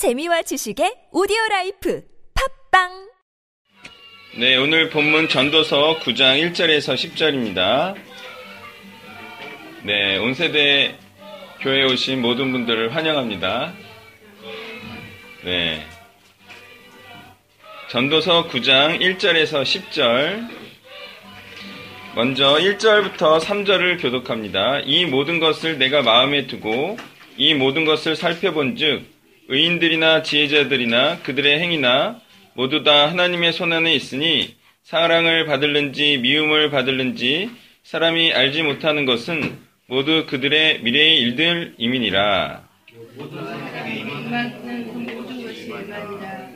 재미와 지식의 오디오 라이프 팟빵 네, 오늘 본문 전도서 9장 1절에서 10절입니다. 네, 온 세대 교회에 오신 모든 분들을 환영합니다. 네. 전도서 9장 1절에서 10절. 먼저 1절부터 3절을 교독합니다. 이 모든 것을 내가 마음에 두고 이 모든 것을 살펴본 즉, 의인들이나 지혜자들이나 그들의 행위나 모두 다 하나님의 손안에 있으니 사랑을 받을는지 미움을 받을는지 사람이 알지 못하는 것은 모두 그들의 미래의 일들임이니라.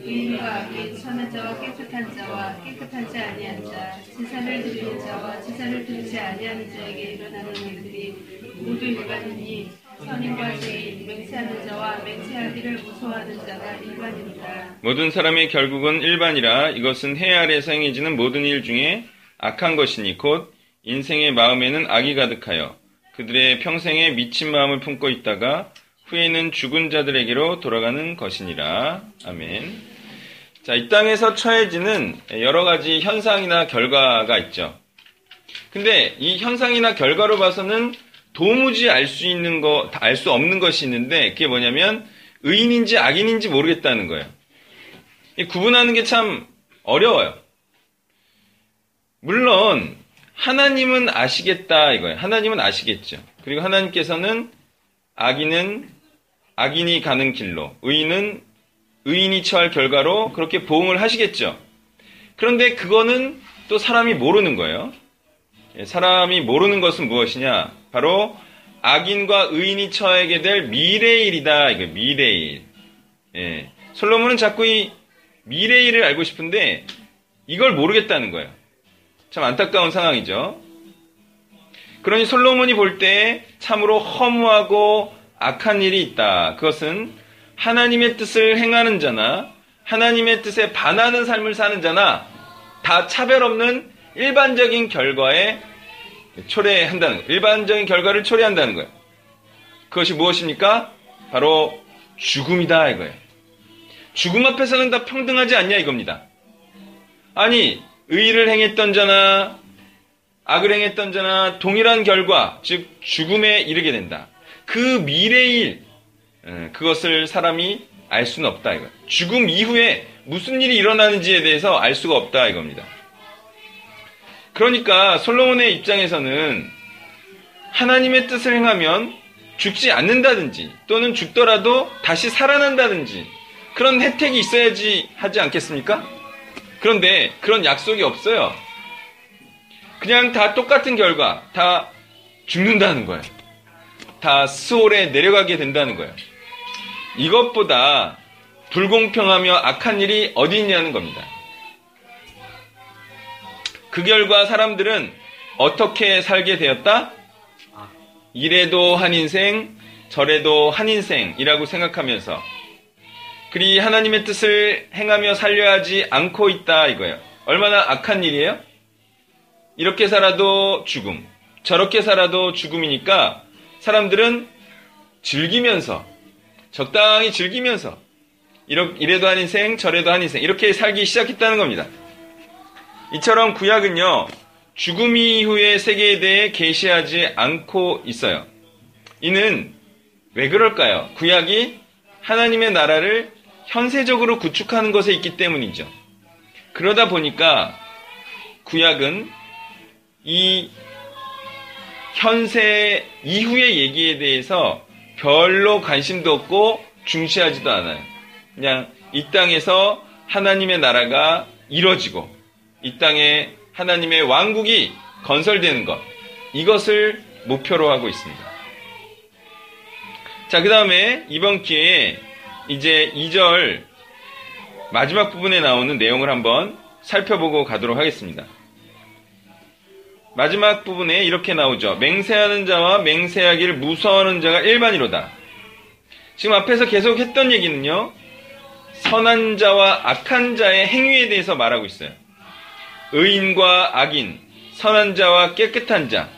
의인과 악인 선한 자와 깨끗한 자와 깨끗하지 아니한 자 제사를 드리는 자와 제사를 드리지 아니하는 자에게 일어나는 일들이 모두 일반이니 선인과 죄인 맹세하는 자와 맹세하기를 무서워하는 자가 일반입니다. 모든 사람의 결국은 일반이라 이것은 해 아래에서 행해지는 모든 일 중에 악한 것이니 곧 인생의 마음에는 악이 가득하여 그들의 평생에 미친 마음을 품고 있다가 후에는 죽은 자들에게로 돌아가는 것이니라. 아멘. 자, 이 땅에서 처해지는 여러 가지 현상이나 결과가 있죠. 근데 이 현상이나 결과로 봐서는 도무지 알 수 있는 거, 알 수 없는 것이 있는데 그게 뭐냐면 의인인지 악인인지 모르겠다는 거예요. 이 구분하는 게 참 어려워요. 물론 하나님은 아시겠다 이거예요. 하나님은 아시겠죠. 그리고 하나님께서는 악인은 악인이 가는 길로, 의인은 의인이 처할 결과로 그렇게 보응을 하시겠죠. 그런데 그거는 또 사람이 모르는 거예요. 예, 사람이 모르는 것은 무엇이냐? 바로 악인과 의인이 처하게 될 미래일이다. 이거 미래일. 예. 솔로몬은 자꾸 이 미래일을 알고 싶은데 이걸 모르겠다는 거예요. 참 안타까운 상황이죠. 그러니 솔로몬이 볼 때 참으로 허무하고 악한 일이 있다. 그것은 하나님의 뜻을 행하는 자나 하나님의 뜻에 반하는 삶을 사는 자나 다 차별 없는 일반적인 결과에 초래한다는 거예요. 일반적인 결과를 초래한다는 거예요. 그것이 무엇입니까? 바로 죽음이다 이거예요. 죽음 앞에서는 다 평등하지 않냐 이겁니다. 아니 의를 행했던 자나 악을 행했던 자나 동일한 결과 즉 죽음에 이르게 된다. 그 미래일 그것을 사람이 알 수는 없다 이거. 죽음 이후에 무슨 일이 일어나는지에 대해서 알 수가 없다 이겁니다. 그러니까 솔로몬의 입장에서는 하나님의 뜻을 행하면 죽지 않는다든지 또는 죽더라도 다시 살아난다든지 그런 혜택이 있어야지 하지 않겠습니까? 그런데 그런 약속이 없어요. 그냥 다 똑같은 결과, 다 죽는다는 거예요. 다 스올에 내려가게 된다는 거예요. 이것보다 불공평하며 악한 일이 어디 있냐는 겁니다. 그 결과 사람들은 어떻게 살게 되었다? 이래도 한 인생, 저래도 한 인생이라고 생각하면서 그리 하나님의 뜻을 행하며 살려하지 않고 있다 이거예요. 얼마나 악한 일이에요? 이렇게 살아도 죽음, 저렇게 살아도 죽음이니까 사람들은 즐기면서 적당히 즐기면서 이래도 한 인생, 저래도 한 인생 이렇게 살기 시작했다는 겁니다. 이처럼 구약은요, 죽음 이후의 세계에 대해 계시하지 않고 있어요. 이는 왜 그럴까요? 구약이 하나님의 나라를 현세적으로 구축하는 것에 있기 때문이죠. 그러다 보니까 구약은 이 현세 이후의 얘기에 대해서 별로 관심도 없고 중시하지도 않아요. 그냥 이 땅에서 하나님의 나라가 이뤄지고 이 땅에 하나님의 왕국이 건설되는 것 이것을 목표로 하고 있습니다. 자, 그 다음에 이번 기회에 이제 2절 마지막 부분에 나오는 내용을 한번 살펴보고 가도록 하겠습니다. 마지막 부분에 이렇게 나오죠. 맹세하는 자와 맹세하기를 무서워하는 자가 일반이로다. 지금 앞에서 계속 했던 얘기는요. 선한 자와 악한 자의 행위에 대해서 말하고 있어요. 의인과 악인, 선한 자와 깨끗한 자,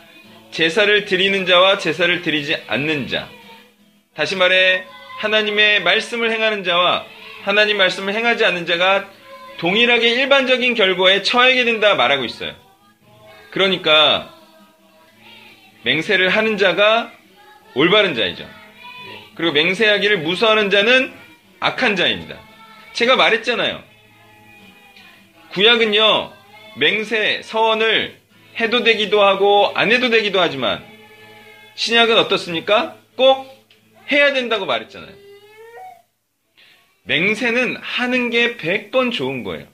제사를 드리는 자와 제사를 드리지 않는 자. 다시 말해 하나님의 말씀을 행하는 자와 하나님 말씀을 행하지 않는 자가 동일하게 일반적인 결과에 처하게 된다 말하고 있어요. 그러니까 맹세를 하는 자가 올바른 자이죠. 그리고 맹세하기를 무서워하는 자는 악한 자입니다. 제가 말했잖아요. 구약은요, 맹세, 서원을 해도 되기도 하고 안 해도 되기도 하지만 신약은 어떻습니까? 꼭 해야 된다고 말했잖아요. 맹세는 하는 게 100번 좋은 거예요.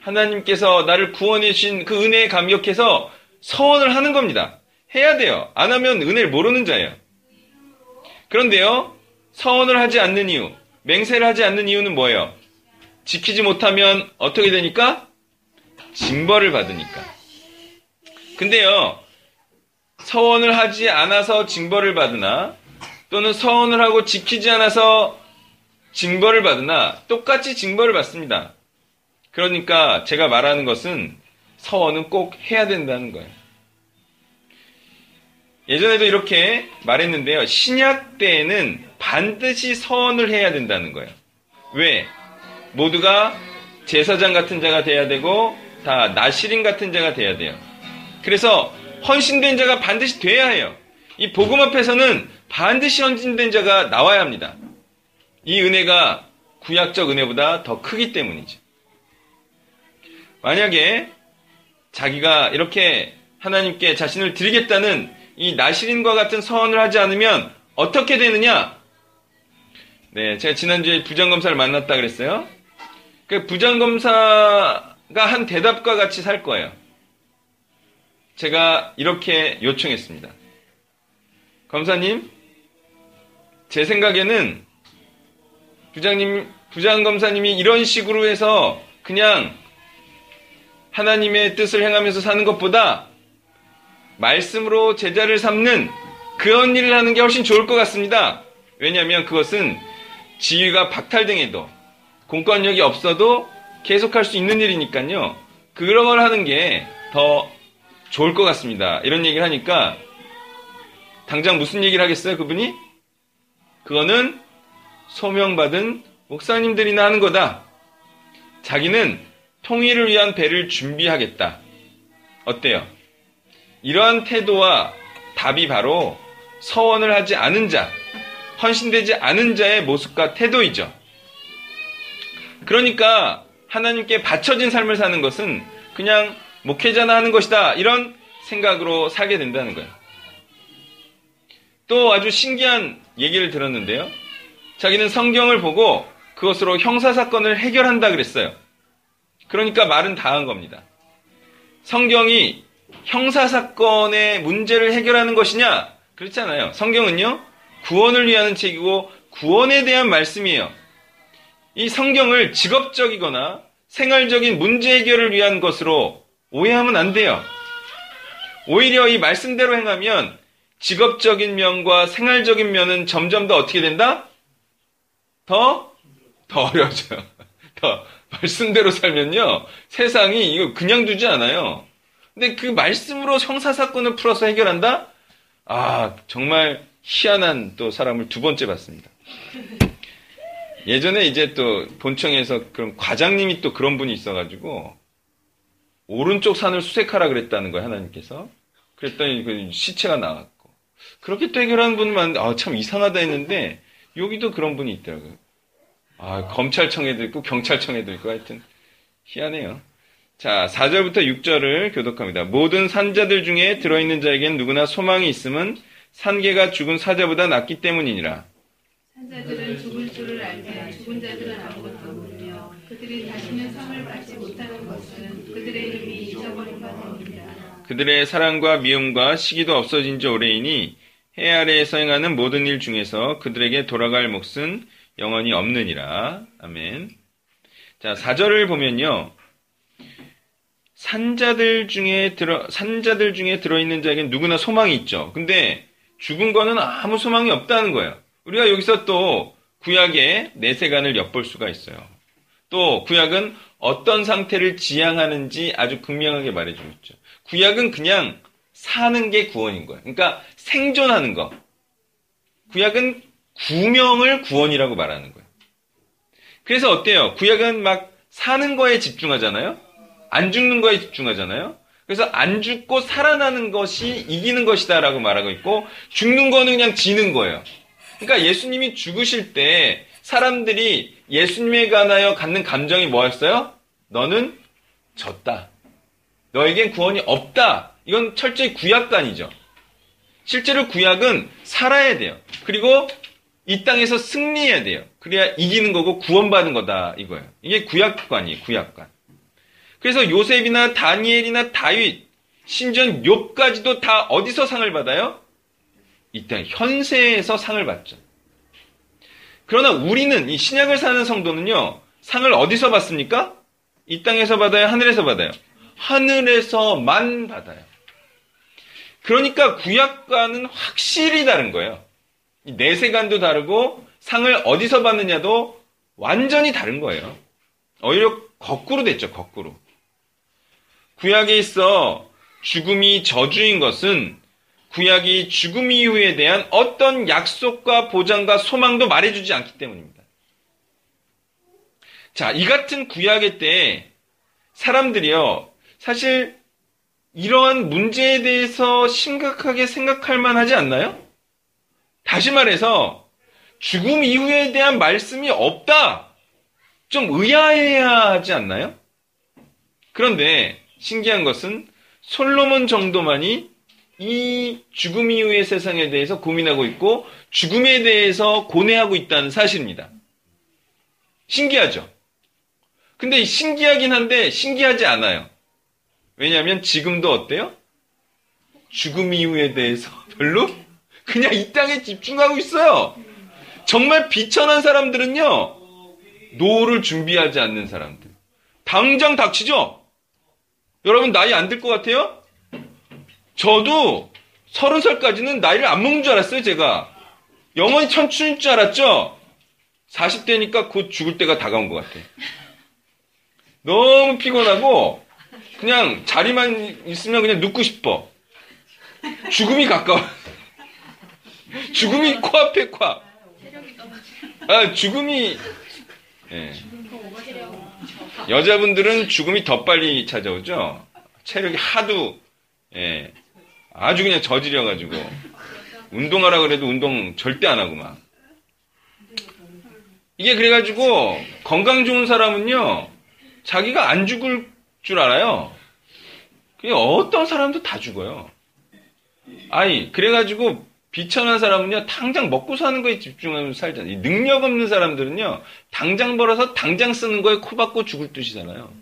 하나님께서 나를 구원해 주신 그 은혜에 감격해서 서원을 하는 겁니다. 해야 돼요. 안 하면 은혜를 모르는 자예요. 그런데요, 서원을 하지 않는 이유, 맹세를 하지 않는 이유는 뭐예요? 지키지 못하면 어떻게 되니까? 징벌을 받으니까. 근데요, 서원을 하지 않아서 징벌을 받으나, 또는 서원을 하고 지키지 않아서 징벌을 받으나, 똑같이 징벌을 받습니다. 그러니까 제가 말하는 것은 서원은 꼭 해야 된다는 거예요. 예전에도 이렇게 말했는데요. 신약 때에는 반드시 서원을 해야 된다는 거예요. 왜? 모두가 제사장 같은 자가 돼야 되고 다 나시린 같은 자가 돼야 돼요. 그래서 헌신된 자가 반드시 돼야 해요. 이 복음 앞에서는 반드시 헌신된 자가 나와야 합니다. 이 은혜가 구약적 은혜보다 더 크기 때문이죠. 만약에 자기가 이렇게 하나님께 자신을 드리겠다는 이 나시린과 같은 서원을 하지 않으면 어떻게 되느냐? 네, 제가 지난주에 부장검사를 만났다 그랬어요. 그 부장검사가 한 대답과 같이 살 거예요. 제가 이렇게 요청했습니다. 검사님, 제 생각에는 부장님, 부장 검사님이 이런 식으로 해서 그냥 하나님의 뜻을 행하면서 사는 것보다 말씀으로 제자를 삼는 그런 일을 하는 게 훨씬 좋을 것 같습니다. 왜냐하면 그것은 지위가 박탈등해도 공권력이 없어도 계속할 수 있는 일이니까요. 그런 걸 하는 게 더 좋을 것 같습니다. 이런 얘기를 하니까 당장 무슨 얘기를 하겠어요, 그분이? 그거는 소명받은 목사님들이나 하는 거다. 자기는 통일을 위한 배를 준비하겠다. 어때요? 이러한 태도와 답이 바로 서원을 하지 않은 자, 헌신되지 않은 자의 모습과 태도이죠. 그러니까 하나님께 바쳐진 삶을 사는 것은 그냥 목회자나 하는 것이다. 이런 생각으로 살게 된다는 거예요. 또 아주 신기한 얘기를 들었는데요. 자기는 성경을 보고 그것으로 형사사건을 해결한다 그랬어요. 그러니까 말은 다 한 겁니다. 성경이 형사사건의 문제를 해결하는 것이냐? 그렇잖아요. 성경은요, 구원을 위하는 책이고 구원에 대한 말씀이에요. 이 성경을 직업적이거나 생활적인 문제 해결을 위한 것으로 오해하면 안 돼요. 오히려 이 말씀대로 행하면 직업적인 면과 생활적인 면은 점점 더 어떻게 된다? 더, 더 어려워져요. 더, 말씀대로 살면요, 세상이 이거 그냥 두지 않아요. 근데 그 말씀으로 형사사건을 풀어서 해결한다? 아, 정말 희한한 또 사람을 두 번째 봤습니다. 예전에 이제 또 본청에서 그런 과장님이 또 그런 분이 있어가지고 오른쪽 산을 수색하라 그랬다는 거예요 하나님께서. 그랬더니 그 시체가 나왔고 그렇게 또 해결하는 많은데 아, 참 이상하다 했는데 여기도 그런 분이 있더라고요. 아, 검찰청에도 있고 경찰청에도 있고 하여튼 희한해요. 자, 4절부터 6절을 교독합니다. 모든 산자들 중에 들어있는 자에겐 누구나 소망이 있음은 산개가 죽은 사자보다 낫기 때문이니라. 산자들은 죽은 자들은 아무것도 모르며 그들이 다시는 상을 받지 못하는 것은 그들의 힘이 잊어버린 바 때문이라. 그들의 사랑과 미움과 시기도 없어진 지 오래이니 해 아래에서 행하는 모든 일 중에서 그들에게 돌아갈 몫은 영원히 없느니라. 아멘. 자, 4절을 보면요. 산자들 중에 들어, 산자들 중에 들어 있는 자에겐 누구나 소망이 있죠. 근데 죽은 거는 아무 소망이 없다는 거예요. 우리가 여기서 또 구약의 내세관을 엿볼 수가 있어요. 또 구약은 어떤 상태를 지향하는지 아주 극명하게 말해주고 있죠. 구약은 그냥 사는 게 구원인 거예요. 그러니까 생존하는 거. 구약은 구명을 구원이라고 말하는 거예요. 그래서 어때요? 구약은 막 사는 거에 집중하잖아요? 안 죽는 거에 집중하잖아요? 그래서 안 죽고 살아나는 것이 이기는 것이다라고 말하고 있고, 죽는 거는 그냥 지는 거예요. 그러니까 예수님이 죽으실 때 사람들이 예수님에 관하여 갖는 감정이 뭐였어요? 너는 졌다. 너에겐 구원이 없다. 이건 철저히 구약관이죠. 실제로 구약은 살아야 돼요. 그리고 이 땅에서 승리해야 돼요. 그래야 이기는 거고 구원받는 거다 이거예요. 이게 구약관이에요. 구약관. 그래서 요셉이나 다니엘이나 다윗, 심지어 욥까지도 다 어디서 상을 받아요? 이 땅 현세에서 상을 받죠. 그러나 우리는 이 신약을 사는 성도는요. 상을 어디서 받습니까? 이 땅에서 받아요? 하늘에서 받아요? 하늘에서만 받아요. 그러니까 구약과는 확실히 다른 거예요. 내세관도 다르고 상을 어디서 받느냐도 완전히 다른 거예요. 오히려 거꾸로 됐죠, 거꾸로. 구약에 있어 죽음이 저주인 것은 구약이 죽음 이후에 대한 어떤 약속과 보장과 소망도 말해주지 않기 때문입니다. 자, 이 같은 구약의 때 사람들이요, 사실 이러한 문제에 대해서 심각하게 생각할 만하지 않나요? 다시 말해서 죽음 이후에 대한 말씀이 없다. 좀 의아해야 하지 않나요? 그런데 신기한 것은 솔로몬 정도만이 이 죽음 이후의 세상에 대해서 고민하고 있고 죽음에 대해서 고뇌하고 있다는 사실입니다. 신기하죠? 근데 신기하긴 한데 신기하지 않아요. 왜냐하면 지금도 어때요? 죽음 이후에 대해서 별로 그냥 이 땅에 집중하고 있어요. 정말 비천한 사람들은요, 노후를 준비하지 않는 사람들. 당장 닥치죠? 여러분, 나이 안 들 것 같아요? 저도 서른 살까지는 나이를 안 먹는 줄 알았어요, 제가. 영원히 천춘일 줄 알았죠? 40대니까 곧 죽을 때가 다가온 것 같아. 너무 피곤하고, 그냥 자리만 있으면 그냥 눕고 싶어. 죽음이 가까워. 죽음이 코앞에 코앞. 아, 죽음이, 예. 여자분들은 죽음이 더 빨리 찾아오죠? 체력이 하도, 예. 아주 그냥 저지려가지고. 운동하라 그래도 운동 절대 안 하고 막. 이게 그래가지고, 건강 좋은 사람은요, 자기가 안 죽을 줄 알아요. 그게 어떤 사람도 다 죽어요. 아니, 그래가지고, 비천한 사람은요, 당장 먹고 사는 거에 집중하면서 살잖아요. 능력 없는 사람들은요, 당장 벌어서 당장 쓰는 거에 코 박고 죽을 뜻이잖아요.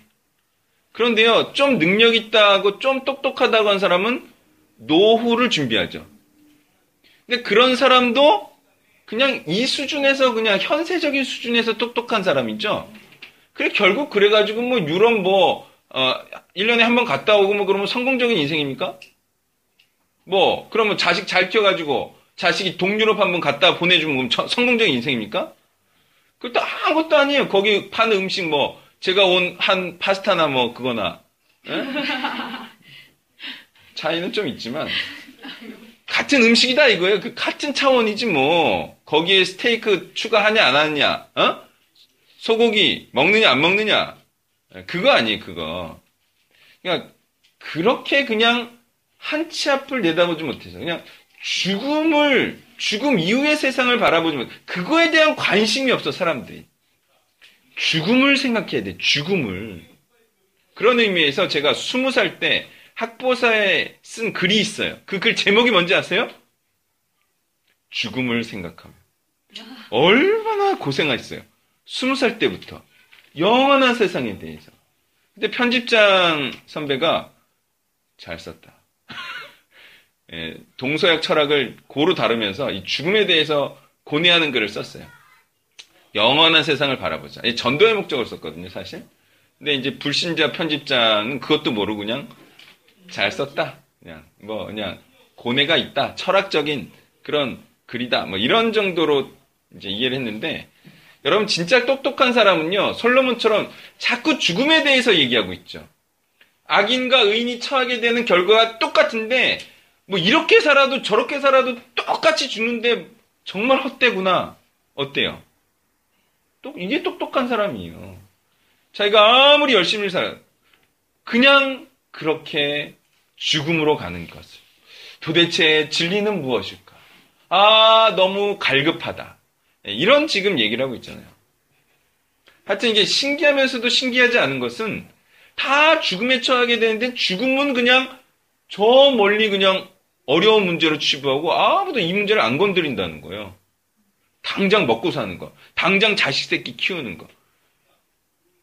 그런데요, 좀 능력 있다고 좀 똑똑하다고 한 사람은 노후를 준비하죠. 근데 그런 사람도 그냥 이 수준에서 그냥 현세적인 수준에서 똑똑한 사람이죠. 그래, 결국 그래가지고 뭐 유럽 뭐, 어, 1년에 한 번 갔다 오고 뭐 그러면 성공적인 인생입니까? 뭐, 그러면 자식 잘 키워가지고 자식이 동유럽 한번 갖다 보내주면 그럼 저, 성공적인 인생입니까? 그것도 아무것도 아니에요. 거기 파는 음식 뭐, 제가 온 한 파스타나 뭐, 그거나. 에? 차이는 좀 있지만. 같은 음식이다 이거예요. 그 같은 차원이지 뭐. 거기에 스테이크 추가하냐 안 하느냐. 어? 소고기 먹느냐 안 먹느냐. 그거 아니에요, 그거. 그러니까 그렇게 그냥 한 치 앞을 내다보지 못해서 그냥 죽음을 죽음 이후의 세상을 바라보지 못. 그거에 대한 관심이 없어 사람들이. 죽음을 생각해야 돼. 죽음을. 그런 의미에서 제가 스무 살 때 학보사에 쓴 글이 있어요. 그 글 제목이 뭔지 아세요? 죽음을 생각하며. 얼마나 고생했어요. 스무 살 때부터. 영원한 세상에 대해서. 근데 편집장 선배가 잘 썼다. 예, 동서약 철학을 고루 다루면서 이 죽음에 대해서 고뇌하는 글을 썼어요. 영원한 세상을 바라보자. 전도의 목적을 썼거든요, 사실. 근데 이제 불신자 편집장은 그것도 모르고 그냥 잘 썼다. 그냥 뭐 그냥 고뇌가 있다. 철학적인 그런 글이다. 뭐 이런 정도로 이제 이해를 했는데 여러분 진짜 똑똑한 사람은요 솔로몬처럼 자꾸 죽음에 대해서 얘기하고 있죠. 악인과 의인이 처하게 되는 결과가 똑같은데 뭐 이렇게 살아도 저렇게 살아도 똑같이 죽는데 정말 헛되구나. 어때요? 또 이게 똑똑한 사람이에요. 자기가 아무리 열심히 살아 그냥 그렇게 죽음으로 가는 것을. 도대체 진리는 무엇일까? 아, 너무 갈급하다. 예, 이런 지금 얘기를 하고 있잖아요. 하여튼 이게 신기하면서도 신기하지 않은 것은 다 죽음에 처하게 되는데 죽음은 그냥 저 멀리 그냥 어려운 문제로 치부하고 아무도 이 문제를 안 건드린다는 거예요. 당장 먹고 사는 거. 당장 자식 새끼 키우는 거.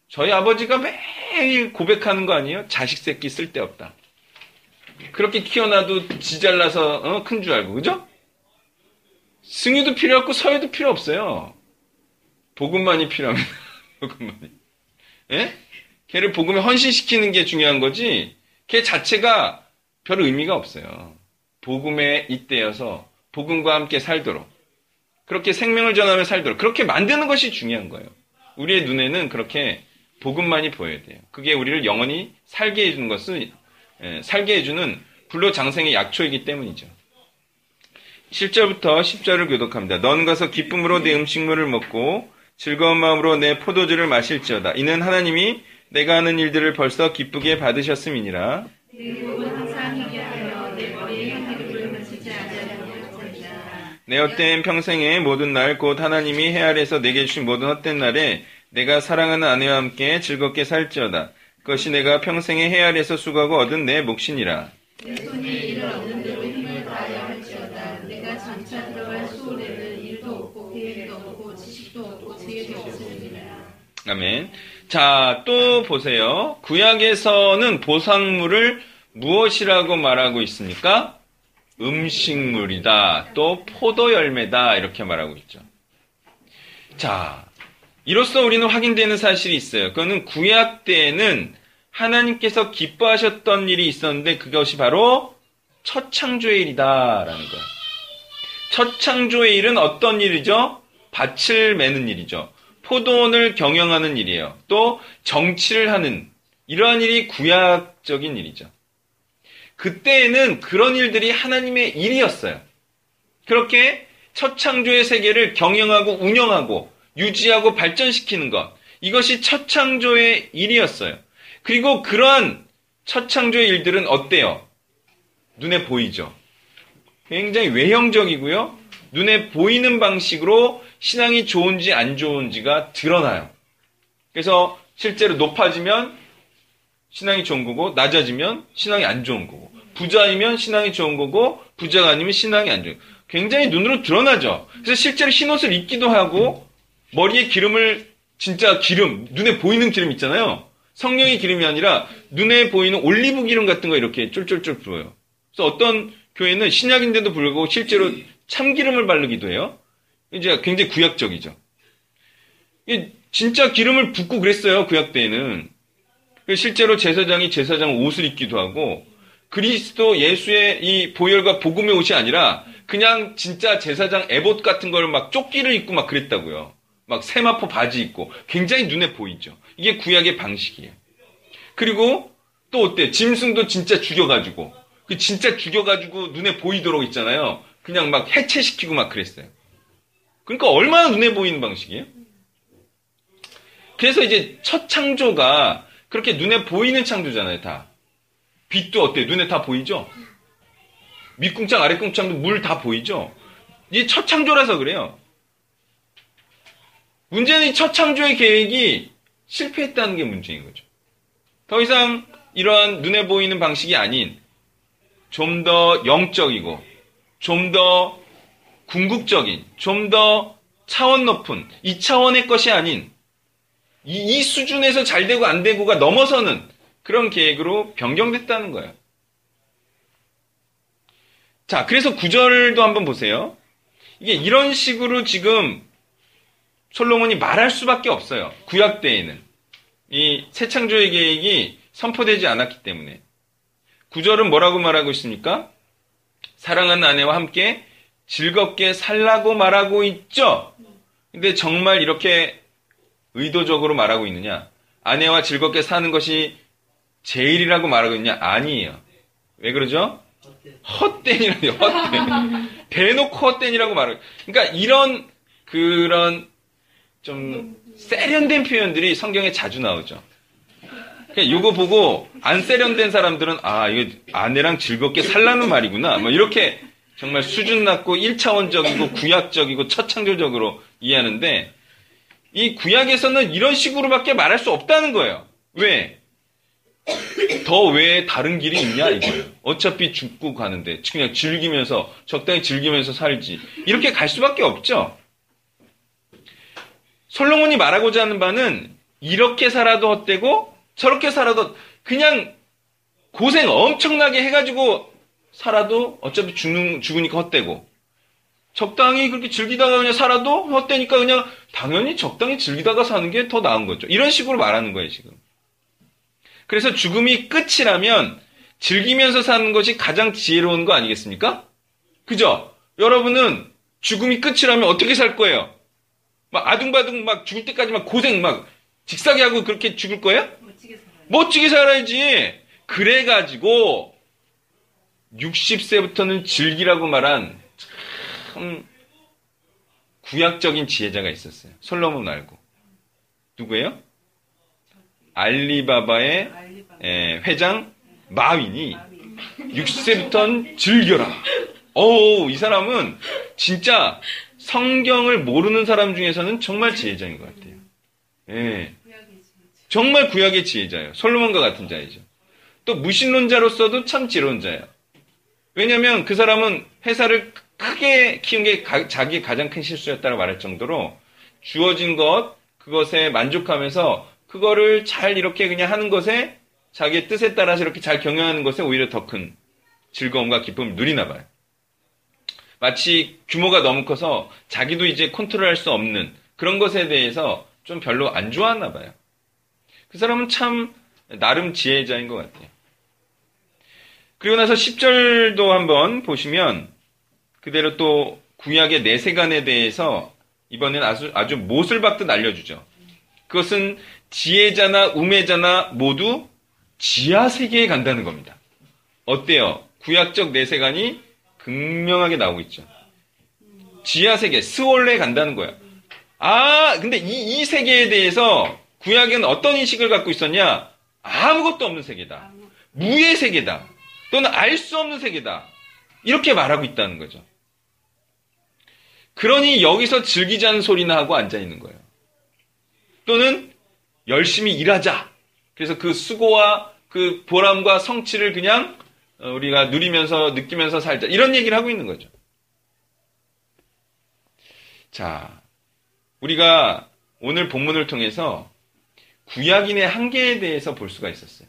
저희 아버지가 매일 고백하는 거 아니에요? 자식 새끼 쓸데없다. 그렇게 키워놔도 지잘나서 어? 큰 줄 알고 그죠? 승유도 필요 없고 서유도 필요 없어요. 복음만이 필요합니다. 복음만이. 예? 걔를 복음에 헌신시키는 게 중요한 거지 걔 자체가 별 의미가 없어요. 복음에 잇대어서 복음과 함께 살도록 그렇게 생명을 전하며 살도록 그렇게 만드는 것이 중요한 거예요. 우리의 눈에는 그렇게 복음만이 보여야 돼요. 그게 우리를 영원히 살게 해주는 것은 예, 살게 해주는 불로장생의 약초이기 때문이죠. 7절부터 10절을 교독합니다. 넌 가서 기쁨으로 내 음식물을 먹고 즐거운 마음으로 내 포도주를 마실지어다. 이는 하나님이 내가 하는 일들을 벌써 기쁘게 받으셨음이니라. 내 헛된 평생의 모든 날 곧 하나님이 해 아래서 내게 주신 모든 헛된 날에 내가 사랑하는 아내와 함께 즐겁게 살지어다. 그것이 내가 평생의 해 아래서 수고하고 얻은 내 몫이니라. 내 손이 이를 얻는 대로 힘을 다하여 할지어다. 내가 장차 들어갈 수월에는 일도 없고 계획도 없고 지식도 없고 지혜도 없으리라. 아멘. 자, 또 보세요. 구약에서는 보상물을 무엇이라고 말하고 있습니까? 음식물이다. 또 포도 열매다. 이렇게 말하고 있죠. 자, 이로써 우리는 확인되는 사실이 있어요. 그거는 구약 때에는 하나님께서 기뻐하셨던 일이 있었는데 그것이 바로 첫 창조의 일이다라는 거예요. 첫 창조의 일은 어떤 일이죠? 밭을 매는 일이죠. 포도원을 경영하는 일이에요. 또 정치를 하는 이러한 일이 구약적인 일이죠. 그때에는 그런 일들이 하나님의 일이었어요. 그렇게 첫 창조의 세계를 경영하고 운영하고 유지하고 발전시키는 것. 이것이 첫 창조의 일이었어요. 그리고 그러한 첫 창조의 일들은 어때요? 눈에 보이죠. 굉장히 외형적이고요. 눈에 보이는 방식으로 신앙이 좋은지 안 좋은지가 드러나요. 그래서 실제로 높아지면 신앙이 좋은 거고 낮아지면 신앙이 안 좋은 거고 부자이면 신앙이 좋은 거고 부자가 아니면 신앙이 안 좋은 거고 굉장히 눈으로 드러나죠. 그래서 실제로 흰옷을 입기도 하고 머리에 기름을 진짜 기름 눈에 보이는 기름 있잖아요. 성령의 기름이 아니라 눈에 보이는 올리브 기름 같은 거 이렇게 쫄쫄쫄 부어요. 그래서 어떤 교회는 신약인데도 불구하고 실제로 참기름을 바르기도 해요. 이제 굉장히 구약적이죠. 진짜 기름을 붓고 그랬어요. 구약 때에는. 실제로 제사장이 제사장 옷을 입기도 하고 그리스도 예수의 이 보혈과 복음의 옷이 아니라 그냥 진짜 제사장 에봇 같은 걸 막 조끼를 입고 막 그랬다고요. 막 세마포 바지 입고 굉장히 눈에 보이죠. 이게 구약의 방식이에요. 그리고 또 어때? 짐승도 진짜 죽여가지고 그 진짜 죽여가지고 눈에 보이도록 있잖아요. 그냥 막 해체시키고 막 그랬어요. 그러니까 얼마나 눈에 보이는 방식이에요? 그래서 이제 첫 창조가 그렇게 눈에 보이는 창조잖아요, 다. 빛도 어때? 눈에 다 보이죠? 밑궁창, 아랫궁창도 물 다 보이죠? 이게 첫 창조라서 그래요. 문제는 이 첫 창조의 계획이 실패했다는 게 문제인 거죠. 더 이상 이러한 눈에 보이는 방식이 아닌 좀 더 영적이고 좀 더 궁극적인, 좀 더 차원 높은 이 차원의 것이 아닌 이, 이 수준에서 잘 되고 안 되고가 넘어서는 그런 계획으로 변경됐다는 거예요. 자, 그래서 구절도 한번 보세요. 이게 이런 식으로 지금 솔로몬이 말할 수밖에 없어요. 구약 때에는. 이 새 창조의 계획이 선포되지 않았기 때문에. 구절은 뭐라고 말하고 있습니까? 사랑하는 아내와 함께 즐겁게 살라고 말하고 있죠? 근데 정말 이렇게 의도적으로 말하고 있느냐? 아내와 즐겁게 사는 것이 제일이라고 말하고 있냐? 아니에요. 왜 그러죠? 헛된이라요, 헛된. 대놓고 헛된이라고 말을. 그러니까 이런 그런 좀 세련된 표현들이 성경에 자주 나오죠. 그러니까 이거 보고 안 세련된 사람들은 아 이거 아내랑 즐겁게 살라는 말이구나. 뭐 이렇게 정말 수준 낮고 1차원적이고 구약적이고 처창조적으로 이해하는데 이 구약에서는 이런 식으로밖에 말할 수 없다는 거예요. 왜? 더 왜 다른 길이 있냐 이거예요. 어차피 죽고 가는데 그냥 즐기면서 적당히 즐기면서 살지 이렇게 갈 수밖에 없죠. 솔로몬이 말하고자 하는 바는 이렇게 살아도 헛되고 저렇게 살아도 그냥 고생 엄청나게 해가지고 살아도 어차피 죽는 죽으니까 헛되고 적당히 그렇게 즐기다가 그냥 살아도 헛되니까 그냥 당연히 적당히 즐기다가 사는 게 더 나은 거죠. 이런 식으로 말하는 거예요 지금. 그래서 죽음이 끝이라면 즐기면서 사는 것이 가장 지혜로운 거 아니겠습니까? 그죠? 여러분은 죽음이 끝이라면 어떻게 살 거예요? 막 아둥바둥 막 죽을 때까지 막 고생 막 직사게 하고 그렇게 죽을 거예요? 멋지게 살아요. 멋지게 살아야지. 그래가지고 60세부터는 즐기라고 말한 참 구약적인 지혜자가 있었어요. 솔로몬 말고. 누구예요? 알리바바의 알리바바. 예, 회장 마윈이 마음이 60세부터는 즐겨라. 오, 이 사람은 진짜 성경을 모르는 사람 중에서는 정말 지혜자인 것 같아요. 예. 정말 구약의 지혜자예요. 솔로몬과 같은 자이죠. 또 무신론자로서도 참 지혜로운 자예요. 왜냐하면 그 사람은 회사를 크게 키운 게 가- 자기의 가장 큰 실수였다고 말할 정도로 주어진 것 그것에 만족하면서 그거를 잘 이렇게 그냥 하는 것에 자기의 뜻에 따라서 이렇게 잘 경영하는 것에 오히려 더 큰 즐거움과 기쁨을 누리나 봐요. 마치 규모가 너무 커서 자기도 이제 컨트롤할 수 없는 그런 것에 대해서 좀 별로 안 좋아하나 봐요. 그 사람은 참 나름 지혜자인 것 같아요. 그리고 나서 10절도 한번 보시면 그대로 또 구약의 내세관에 대해서 이번엔 아주, 아주 못을 박듯 알려주죠. 그것은 지혜자나 우매자나 모두 지하 세계에 간다는 겁니다. 어때요? 구약적 내세관이 극명하게 나오고 있죠. 지하 세계, 스월레에 간다는 거야. 아, 근데 이, 이 세계에 대해서 구약은 어떤 인식을 갖고 있었냐? 아무것도 없는 세계다. 무의 세계다. 또는 알 수 없는 세계다. 이렇게 말하고 있다는 거죠. 그러니 여기서 즐기자는 소리나 하고 앉아 있는 거예요. 또는 열심히 일하자. 그래서 그 수고와 그 보람과 성취를 그냥 어, 우리가 누리면서 느끼면서 살자. 이런 얘기를 하고 있는 거죠. 자, 우리가 오늘 본문을 통해서 구약인의 한계에 대해서 볼 수가 있었어요.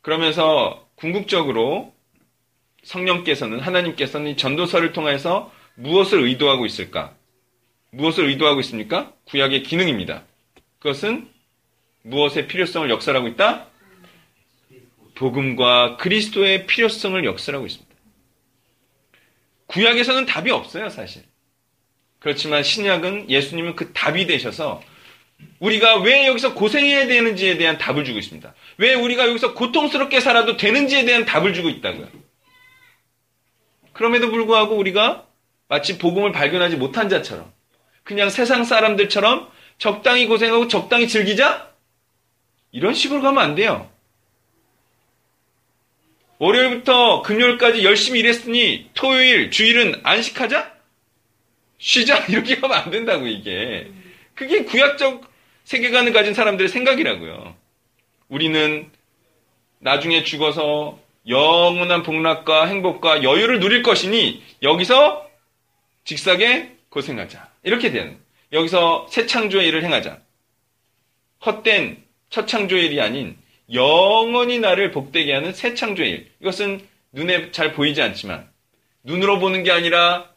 그러면서 궁극적으로 성령께서는 하나님께서는 이 전도서를 통해서 무엇을 의도하고 있을까? 무엇을 의도하고 있습니까? 구약의 기능입니다. 그것은 무엇의 필요성을 역설하고 있다? 복음과 그리스도의 필요성을 역설하고 있습니다. 구약에서는 답이 없어요, 사실. 그렇지만 신약은 예수님은 그 답이 되셔서 우리가 왜 여기서 고생해야 되는지에 대한 답을 주고 있습니다. 왜 우리가 여기서 고통스럽게 살아도 되는지에 대한 답을 주고 있다고요. 그럼에도 불구하고 우리가 마치 복음을 발견하지 못한 자처럼 그냥 세상 사람들처럼 적당히 고생하고 적당히 즐기자? 이런 식으로 가면 안 돼요. 월요일부터 금요일까지 열심히 일했으니 토요일, 주일은 안식하자? 쉬자? 이렇게 하면 안 된다고, 이게. 그게 구약적 세계관을 가진 사람들의 생각이라고요. 우리는 나중에 죽어서 영원한 복락과 행복과 여유를 누릴 것이니 여기서 직사게 고생하자. 이렇게 되는. 여기서 새 창조의 일을 행하자. 헛된 첫 창조의 일이 아닌 영원히 나를 복되게 하는 새 창조의 일. 이것은 눈에 잘 보이지 않지만 눈으로 보는 게 아니라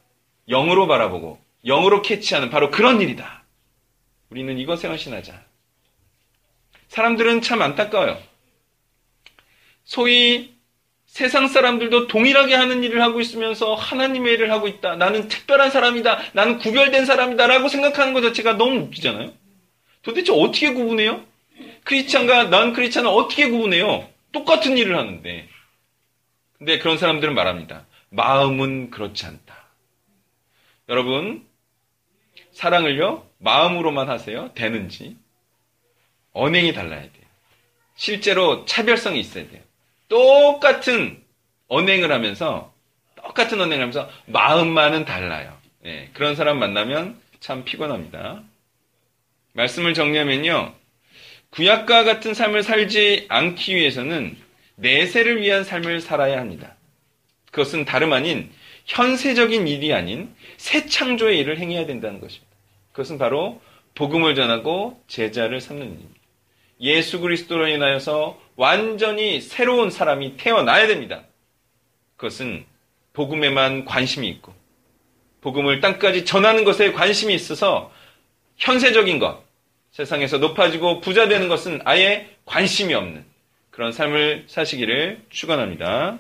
영으로 바라보고 영으로 캐치하는 바로 그런 일이다. 우리는 이것에 헌신하자. 사람들은 참 안타까워요. 소위 세상 사람들도 동일하게 하는 일을 하고 있으면서 하나님의 일을 하고 있다. 나는 특별한 사람이다. 나는 구별된 사람이다. 라고 생각하는 것 자체가 너무 웃기잖아요. 도대체 어떻게 구분해요? 크리스찬과 난 크리스찬은 어떻게 구분해요? 똑같은 일을 하는데. 근데 그런 사람들은 말합니다. 마음은 그렇지 않다. 여러분, 사랑을요, 마음으로만 하세요? 되는지. 언행이 달라야 돼요. 실제로 차별성이 있어야 돼요. 똑같은 언행을 하면서, 똑같은 언행을 하면서 마음만은 달라요. 예, 그런 사람 만나면 참 피곤합니다. 말씀을 정리하면요. 구약과 같은 삶을 살지 않기 위해서는 내세를 위한 삶을 살아야 합니다. 그것은 다름 아닌 현세적인 일이 아닌 새 창조의 일을 행해야 된다는 것입니다. 그것은 바로 복음을 전하고 제자를 삼는 일입니다. 예수 그리스도로 인하여서 완전히 새로운 사람이 태어나야 됩니다. 그것은 복음에만 관심이 있고 복음을 땅까지 전하는 것에 관심이 있어서 현세적인 것, 세상에서 높아지고 부자 되는 것은 아예 관심이 없는 그런 삶을 사시기를 축원합니다.